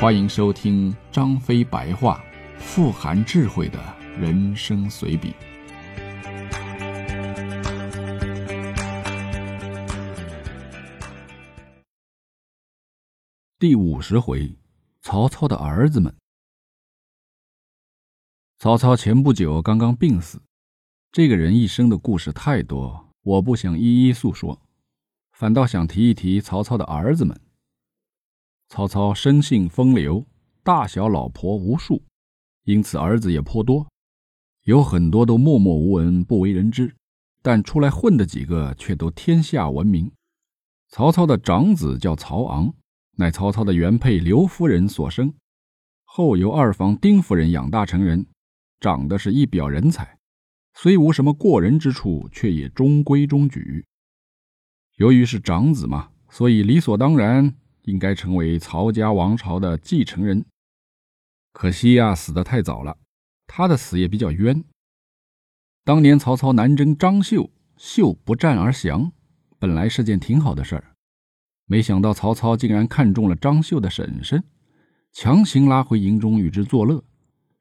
欢迎收听张飞白话，富含智慧的人生随笔。第五十回，曹操的儿子们。曹操前不久刚刚病死，这个人一生的故事太多，我不想一一诉说，反倒想提一提曹操的儿子们。曹操生性风流，大小老婆无数，因此儿子也颇多，有很多都默默无闻，不为人知，但出来混的几个却都天下闻名。曹操的长子叫曹昂，乃曹操的原配刘夫人所生，后由二房丁夫人养大成人，长得是一表人才，虽无什么过人之处，却也中规中矩。由于是长子嘛，所以理所当然。应该成为曹家王朝的继承人，可惜呀，死得太早了。他的死也比较冤。当年曹操南征张绣，绣不战而降，本来是件挺好的事儿，没想到曹操竟然看中了张绣的婶婶，强行拉回营中与之作乐。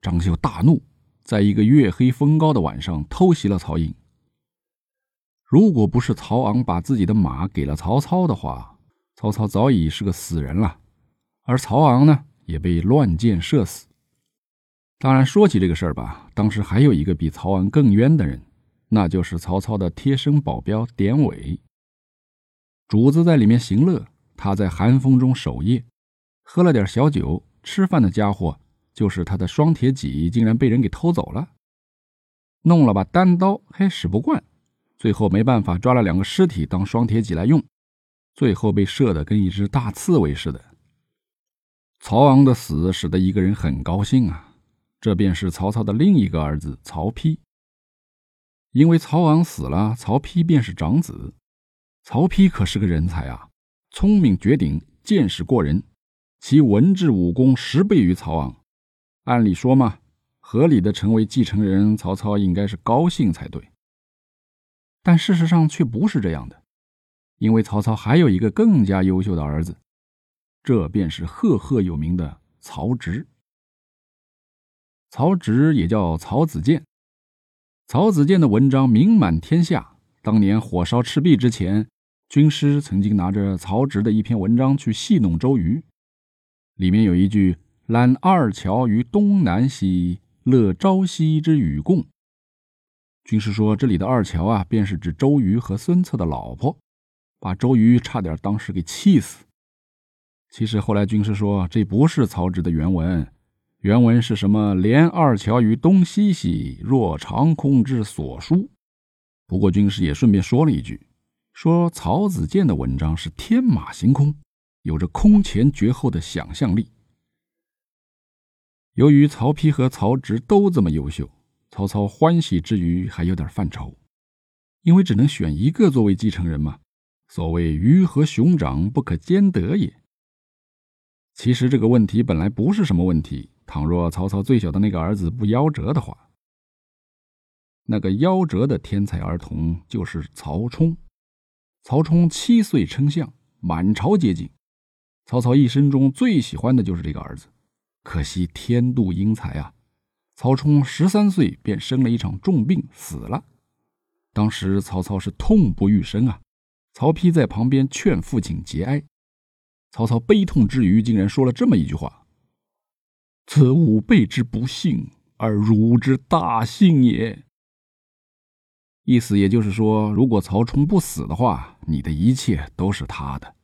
张绣大怒，在一个月黑风高的晚上偷袭了曹营。如果不是曹昂把自己的马给了曹操的话，曹操早已是个死人了，而曹昂呢，也被乱箭射死。当然，说起这个事儿吧，当时还有一个比曹昂更冤的人，那就是曹操的贴身保镖典韦。主子在里面行乐，他在寒风中守夜，喝了点小酒，吃饭的家伙就是他的双铁戟，竟然被人给偷走了。弄了把单刀，还使不惯，最后没办法，抓了两个尸体当双铁戟来用。最后被射得跟一只大刺猬似的。曹昂的死使得一个人很高兴啊，这便是曹操的另一个儿子曹丕。因为曹昂死了，曹丕便是长子。曹丕可是个人才啊，聪明绝顶，见识过人，其文治武功十倍于曹昂。按理说嘛，合理的成为继承人，曹操应该是高兴才对。但事实上却不是这样的。因为曹操还有一个更加优秀的儿子，这便是赫赫有名的曹植。曹植也叫曹子建，曹子建的文章名满天下。当年火烧赤壁之前，军师曾经拿着曹植的一篇文章去戏弄周瑜，里面有一句“揽二乔于东南兮，乐朝夕之与共”。军师说这里的二乔啊，便是指周瑜和孙策的老婆。把周瑜差点当时给气死。其实后来军师说，这不是曹植的原文，原文是什么？连二乔于东西兮，若长空之所书。不过军师也顺便说了一句，说曹子建的文章是天马行空，有着空前绝后的想象力。由于曹丕和曹植都这么优秀，曹操欢喜之余还有点犯愁，因为只能选一个作为继承人嘛。所谓鱼和熊掌不可兼得也。其实这个问题本来不是什么问题。倘若曹操最小的那个儿子不夭折的话，那个夭折的天才儿童就是曹冲。曹冲七岁称相，满朝皆惊。曹操一生中最喜欢的就是这个儿子，可惜天妒英才啊！曹冲十三岁便生了一场重病，死了。当时曹操是痛不欲生啊。曹丕在旁边劝父亲节哀，曹操悲痛之余，竟然说了这么一句话：“此吾辈之不幸，而汝之大幸也。”意思也就是说，如果曹冲不死的话，你的一切都是他的。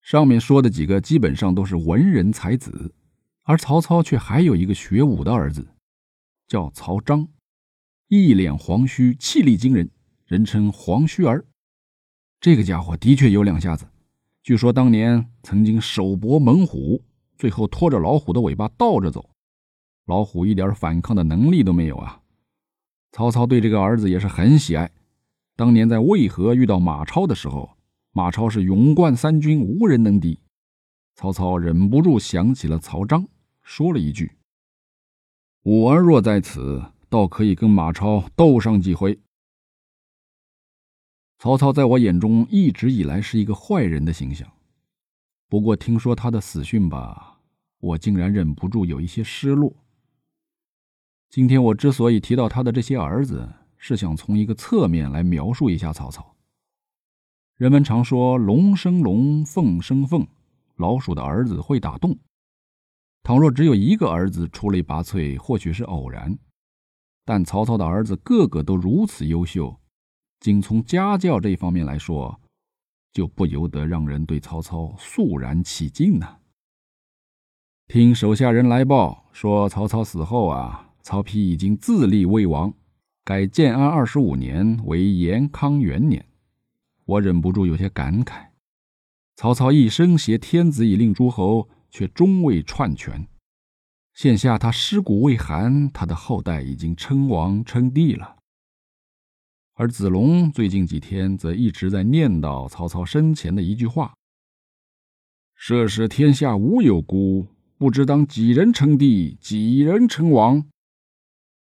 上面说的几个基本上都是文人才子，而曹操却还有一个学武的儿子，叫曹彰，一脸黄须，气力惊人，人称黄须儿。这个家伙的确有两下子，据说当年曾经手搏猛虎，最后拖着老虎的尾巴倒着走，老虎一点反抗的能力都没有啊！曹操对这个儿子也是很喜爱。当年在渭河遇到马超的时候，马超是勇冠三军，无人能敌。曹操忍不住想起了曹彰，说了一句：“吾儿若在此，倒可以跟马超斗上几回。”曹操在我眼中一直以来是一个坏人的形象，不过听说他的死讯吧，我竟然忍不住有一些失落。今天我之所以提到他的这些儿子，是想从一个侧面来描述一下曹操。人们常说“龙生龙，凤生凤”，老鼠的儿子会打洞。倘若只有一个儿子出类拔萃，或许是偶然，但曹操的儿子个个都如此优秀，仅从家教这方面来说，就不由得让人对曹操肃然起敬呢。听手下人来报说，曹操死后啊。曹丕已经自立为王，改建安二十五年为延康元年。我忍不住有些感慨：曹操一生挟天子以令诸侯，却终未篡权。现下他尸骨未寒，他的后代已经称王称帝了。而子龙最近几天则一直在念叨曹操生前的一句话：“设使天下无有孤，不知当几人称帝，几人称王。”